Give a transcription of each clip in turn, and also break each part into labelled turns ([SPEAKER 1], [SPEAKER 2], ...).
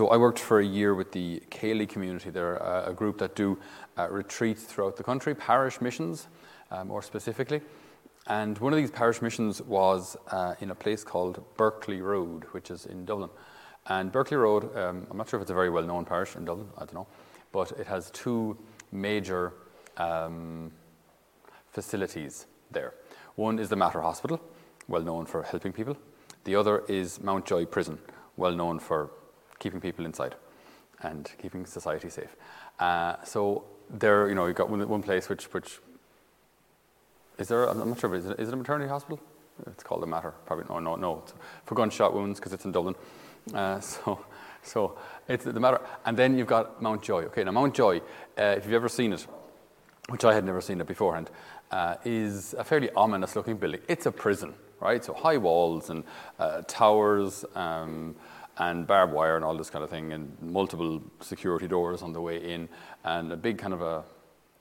[SPEAKER 1] so I worked for a year with the Cayley community. They're a, a group that do uh, retreats throughout the country, parish missions, uh, more specifically. And one of these parish missions was uh, in a place called Berkeley Road, which is in Dublin. And Berkeley Road, um, I'm not sure if it's a very well known parish in Dublin, I don't know, but it has two major um, facilities there. One is the Mater Hospital, well known for helping people. The other is Mountjoy Prison, well known for keeping people inside and keeping society safe. Uh, so there, you know, you've got one, one place which, which is there, I'm not sure, is it, is it a maternity hospital? It's called a Mater, probably, no, no, no, it's for gunshot wounds because it's in Dublin. Uh, so, so it's the Mater. And then you've got Mountjoy. Okay, now Mountjoy, uh, if you've ever seen it, which I had never seen it beforehand, uh, is a fairly ominous looking building. It's a prison, right? So high walls and uh, towers um, and barbed wire and all this kind of thing, and multiple security doors on the way in, and a big kind of a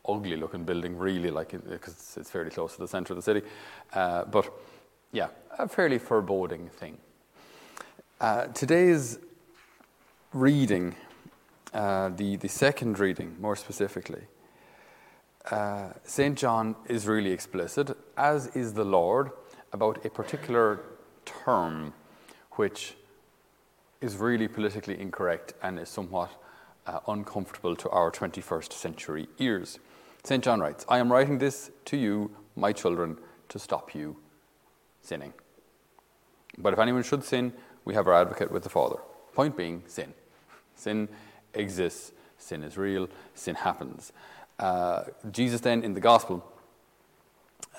[SPEAKER 1] ugly looking building, really, like because it's, it's, fairly close to the center of the city. Uh, but yeah, a fairly foreboding thing. Uh, today's reading, uh, the, the second reading more specifically, uh, St. John is really explicit, as is the Lord, about a particular term which is really politically incorrect and is somewhat uh, uncomfortable to our 21st century ears. St. John writes, I am writing this to you, my children, to stop you sinning. But if anyone should sin, we have our advocate with the Father. Point being, sin. Sin exists, sin is real, sin happens. Uh, Jesus then in the gospel,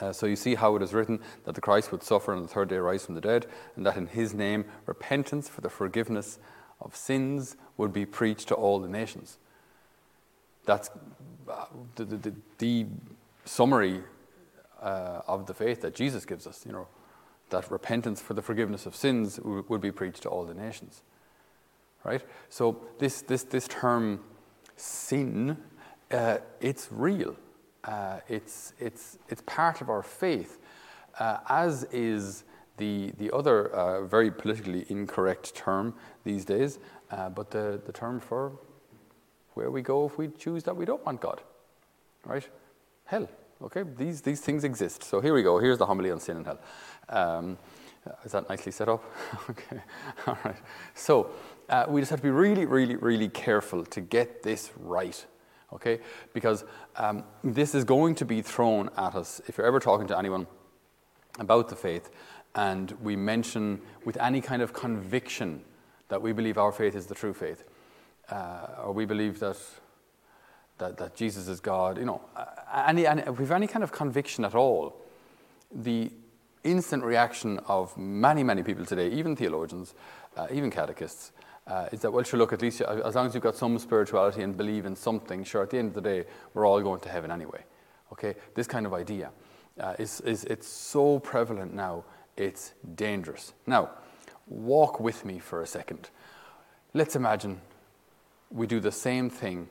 [SPEAKER 1] uh, so you see how it is written that the Christ would suffer on the third day rise from the dead, and that in his name repentance for the forgiveness of sins would be preached to all the nations. That's uh, the, the, the, summary uh, of the faith that Jesus gives us, you know, that repentance for the forgiveness of sins w- would be preached to all the nations. Right? So this, this, this term sin uh, it's real. Uh, it's, it's, it's part of our faith, uh, as is the, the other uh, very politically incorrect term these days, uh, but the, the term for where we go if we choose that we don't want God. Right? Hell. Okay? These, these things exist. So here we go. Here's the homily on sin and hell. Um, is that nicely set up? okay. All right. So uh, we just have to be really, really, really careful to get this right okay? Because um, this is going to be thrown at us if you're ever talking to anyone about the faith and we mention with any kind of conviction that we believe our faith is the true faith, uh, or we believe that, that, that Jesus is God, you know, any, any, if we have any kind of conviction at all, the instant reaction of many, many people today, even theologians, uh, even catechists, uh, is that, well, sure, look, at least uh, as long as you've got some spirituality and believe in something, sure, at the end of the day, we're all going to heaven anyway. Okay? This kind of idea uh, is, is it's so prevalent now, it's dangerous. Now, walk with me for a second. Let's imagine we do the same thing.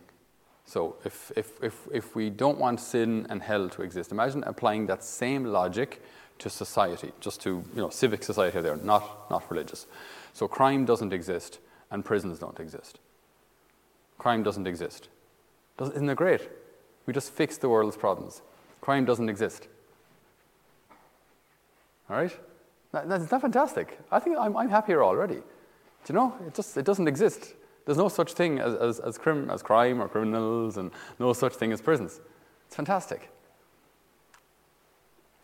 [SPEAKER 1] So, if, if, if, if we don't want sin and hell to exist, imagine applying that same logic to society, just to you know, civic society there, not, not religious. So, crime doesn't exist and prisons don't exist. Crime doesn't exist. Doesn't, isn't it great? We just fix the world's problems. Crime doesn't exist. All right? That, that's that fantastic. I think I'm, I'm happier already. Do you know? It just it doesn't exist. There's no such thing as, as, as, crim, as crime or criminals, and no such thing as prisons. It's fantastic.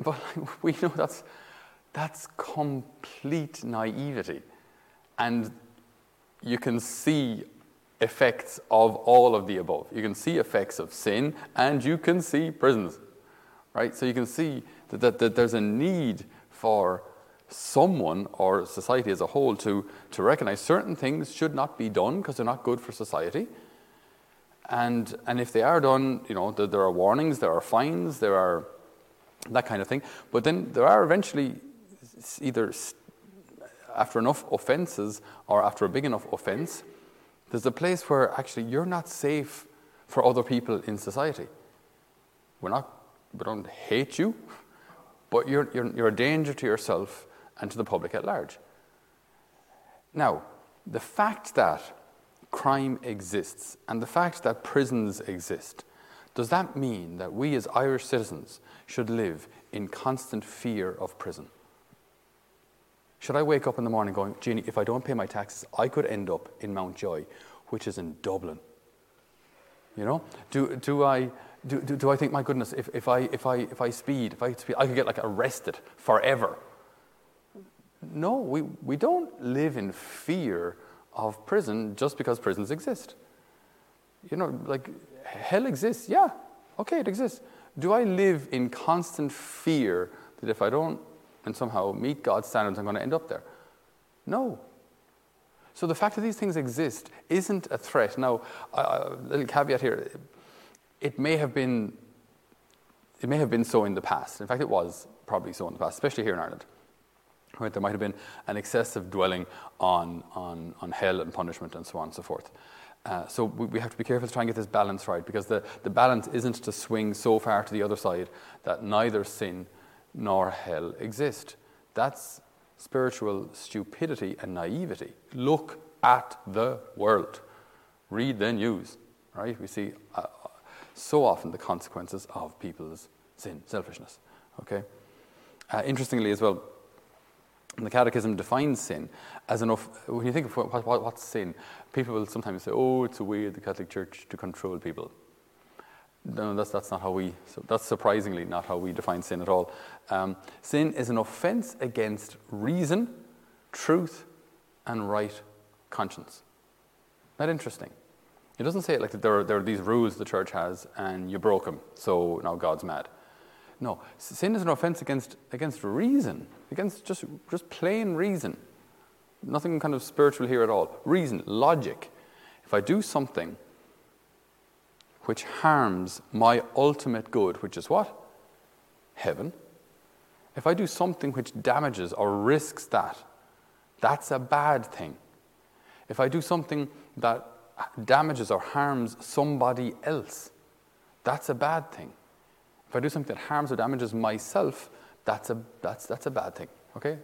[SPEAKER 1] But we know that's, that's complete naivety. And you can see effects of all of the above. You can see effects of sin and you can see prisons, right? So you can see that, that, that there's a need for someone or society as a whole to, to recognize certain things should not be done because they're not good for society. And, and if they are done, you know, there, there are warnings, there are fines, there are that kind of thing. But then there are eventually either after enough offenses or after a big enough offense, there's a place where actually you're not safe for other people in society. We're not, we don't hate you, but you're, you're, you're a danger to yourself and to the public at large. Now, the fact that crime exists and the fact that prisons exist, does that mean that we as Irish citizens should live in constant fear of prison? Should I wake up in the morning going, Jeannie, if I don't pay my taxes, I could end up in Mountjoy, which is in Dublin? You know? Do, do, I, do, do, do I think, my goodness, if, if, I, if, I, if I speed, if I speed, I could get like arrested forever? No, we, we don't live in fear of prison just because prisons exist. You know, like hell exists, yeah, okay, it exists. Do I live in constant fear that if I don't and somehow meet God's standards, I'm going to end up there? No. So the fact that these things exist isn't a threat. Now, a little caveat here: it may have been, it may have been so in the past. In fact, it was probably so in the past, especially here in Ireland. Right, there might have been an excessive dwelling on, on, on hell and punishment and so on and so forth. Uh, so we, we, have to be careful to try and get this balance right because the, the balance isn't to swing so far to the other side that neither sin nor hell exist. That's spiritual stupidity and naivety. Look at the world. Read the news, right? We see uh, so often the consequences of people's sin, selfishness. Okay? Uh, interestingly, as well, the Catechism defines sin as enough. When you think of what, what, what's sin, people will sometimes say, "Oh, it's a way of the Catholic Church to control people." No, that's, that's not how we. So that's surprisingly not how we define sin at all. Um, sin is an offence against reason, truth, and right conscience. That interesting? It doesn't say it like that there are, there are these rules the church has and you broke them, so now God's mad. No, sin is an offense against, against reason, against just, just plain reason. Nothing kind of spiritual here at all. Reason, logic. If I do something which harms my ultimate good, which is what? Heaven. If I do something which damages or risks that, that's a bad thing. If I do something that damages or harms somebody else, that's a bad thing. If I do something that harms or damages myself, that's a, that's, that's a bad thing. Okay?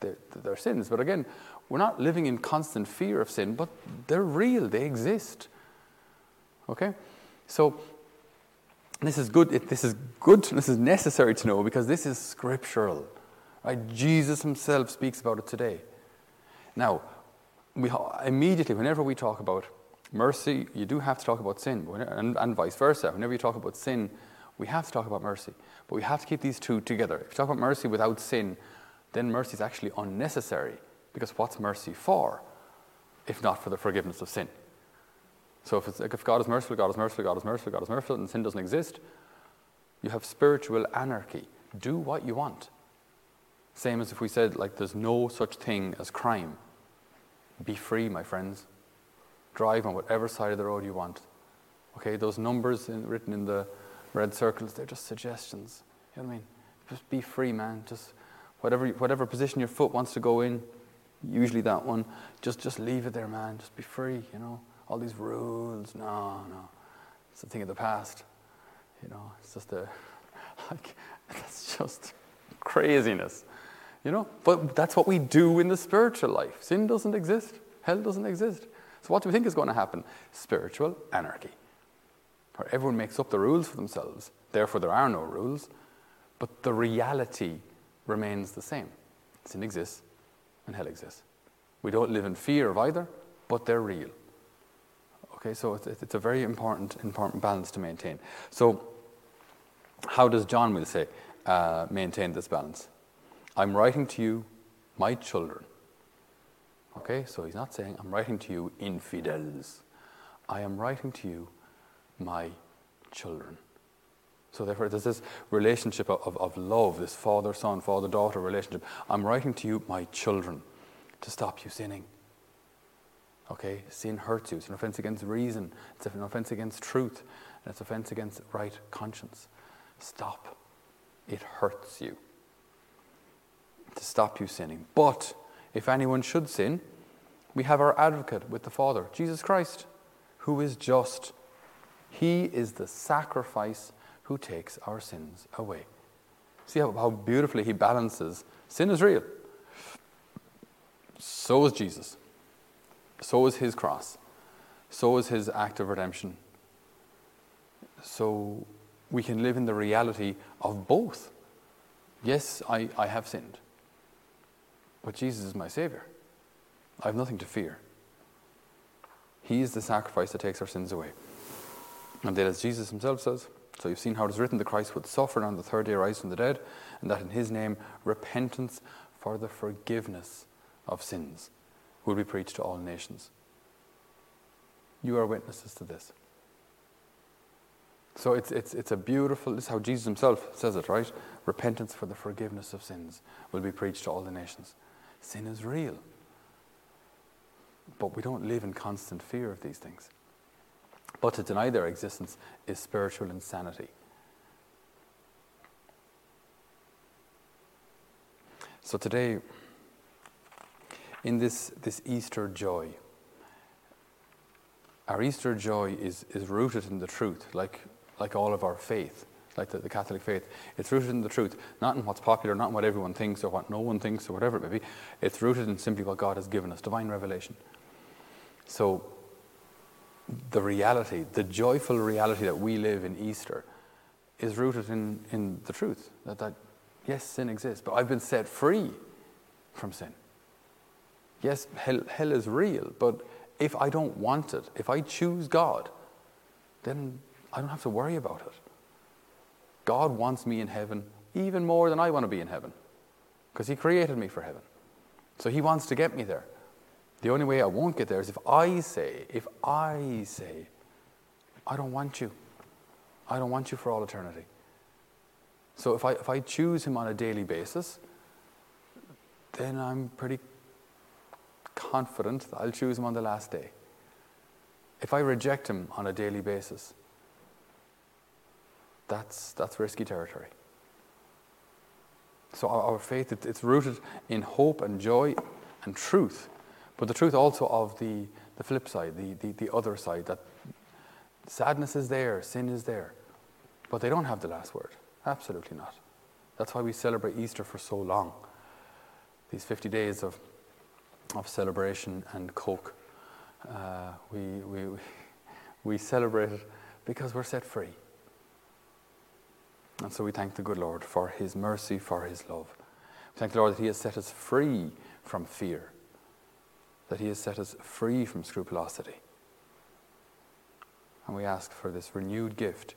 [SPEAKER 1] They're, they're sins. But again, we're not living in constant fear of sin, but they're real, they exist. Okay? So, this is good. This is good. This is necessary to know because this is scriptural. Right? Jesus himself speaks about it today. Now, we immediately, whenever we talk about mercy, you do have to talk about sin, and, and vice versa. Whenever you talk about sin, we have to talk about mercy. But we have to keep these two together. If you talk about mercy without sin, then mercy is actually unnecessary. Because what's mercy for, if not for the forgiveness of sin? So if, like if God is merciful, God is merciful, God is merciful, God is merciful, and sin doesn't exist, you have spiritual anarchy. Do what you want. Same as if we said, like, there's no such thing as crime. Be free, my friends. Drive on whatever side of the road you want. Okay, those numbers in, written in the red circles, they're just suggestions. You know what I mean? Just be free, man. Just whatever, whatever position your foot wants to go in, usually that one, just, just leave it there, man. Just be free, you know. All these rules, no, no. It's a thing of the past. You know, it's just a, like, that's just craziness. You know, but that's what we do in the spiritual life. Sin doesn't exist, hell doesn't exist. So, what do we think is going to happen? Spiritual anarchy, where everyone makes up the rules for themselves. Therefore, there are no rules, but the reality remains the same. Sin exists and hell exists. We don't live in fear of either, but they're real. Okay, so it's, it's a very important, important balance to maintain. So, how does John we'll say uh, maintain this balance? I'm writing to you, my children. Okay, so he's not saying, I'm writing to you, infidels. I am writing to you, my children. So therefore, there's this relationship of, of, of love, this father-son, father-daughter relationship. I'm writing to you, my children, to stop you sinning. Okay, sin hurts you. It's an offense against reason. It's an offense against truth. And it's an offense against right conscience. Stop. It hurts you to stop you sinning. But if anyone should sin, we have our advocate with the Father, Jesus Christ, who is just. He is the sacrifice who takes our sins away. See how, how beautifully he balances sin is real. So is Jesus. So is his cross. So is his act of redemption. So we can live in the reality of both. Yes, I, I have sinned, but Jesus is my Savior. I have nothing to fear. He is the sacrifice that takes our sins away. And then, as Jesus himself says, so you've seen how it is written that Christ would suffer and on the third day rise from the dead, and that in his name repentance for the forgiveness of sins will be preached to all nations. You are witnesses to this. So it's, it's, it's a beautiful, this is how Jesus himself says it, right? Repentance for the forgiveness of sins will be preached to all the nations. Sin is real. But we don't live in constant fear of these things. But to deny their existence is spiritual insanity. So today, in this, this Easter joy, our Easter joy is, is rooted in the truth, like, like all of our faith, like the, the, Catholic faith. It's rooted in the truth, not in what's popular, not in what everyone thinks or what no one thinks or whatever it may be. It's rooted in simply what God has given us, divine revelation. So, the reality, the joyful reality that we live in Easter, is rooted in, in the truth that, that, yes, sin exists, but I've been set free from sin. Yes, hell, hell is real, but if I don't want it, if I choose God, then I don't have to worry about it. God wants me in heaven even more than I want to be in heaven because He created me for heaven. So He wants to get me there. The only way I won't get there is if I say, if I say, I don't want you. I don't want you for all eternity. So if I, if I choose Him on a daily basis, then I'm pretty confident that I'll choose Him on the last day. If I reject Him on a daily basis, that's, that's risky territory. So our, our faith, it, it's rooted in hope and joy and truth but the truth also of the, the flip side, the, the, the other side, that sadness is there, sin is there, but they don't have the last word. Absolutely not. That's why we celebrate Easter for so long. These 50 days of, of celebration and Coke. Uh, we, we, we celebrate it because we're set free. And so we thank the good Lord for his mercy, for his love. We thank the Lord that he has set us free from fear that He has set us free from scrupulosity. And we ask for this renewed gift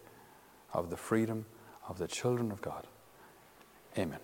[SPEAKER 1] of the freedom of the children of God. Amen.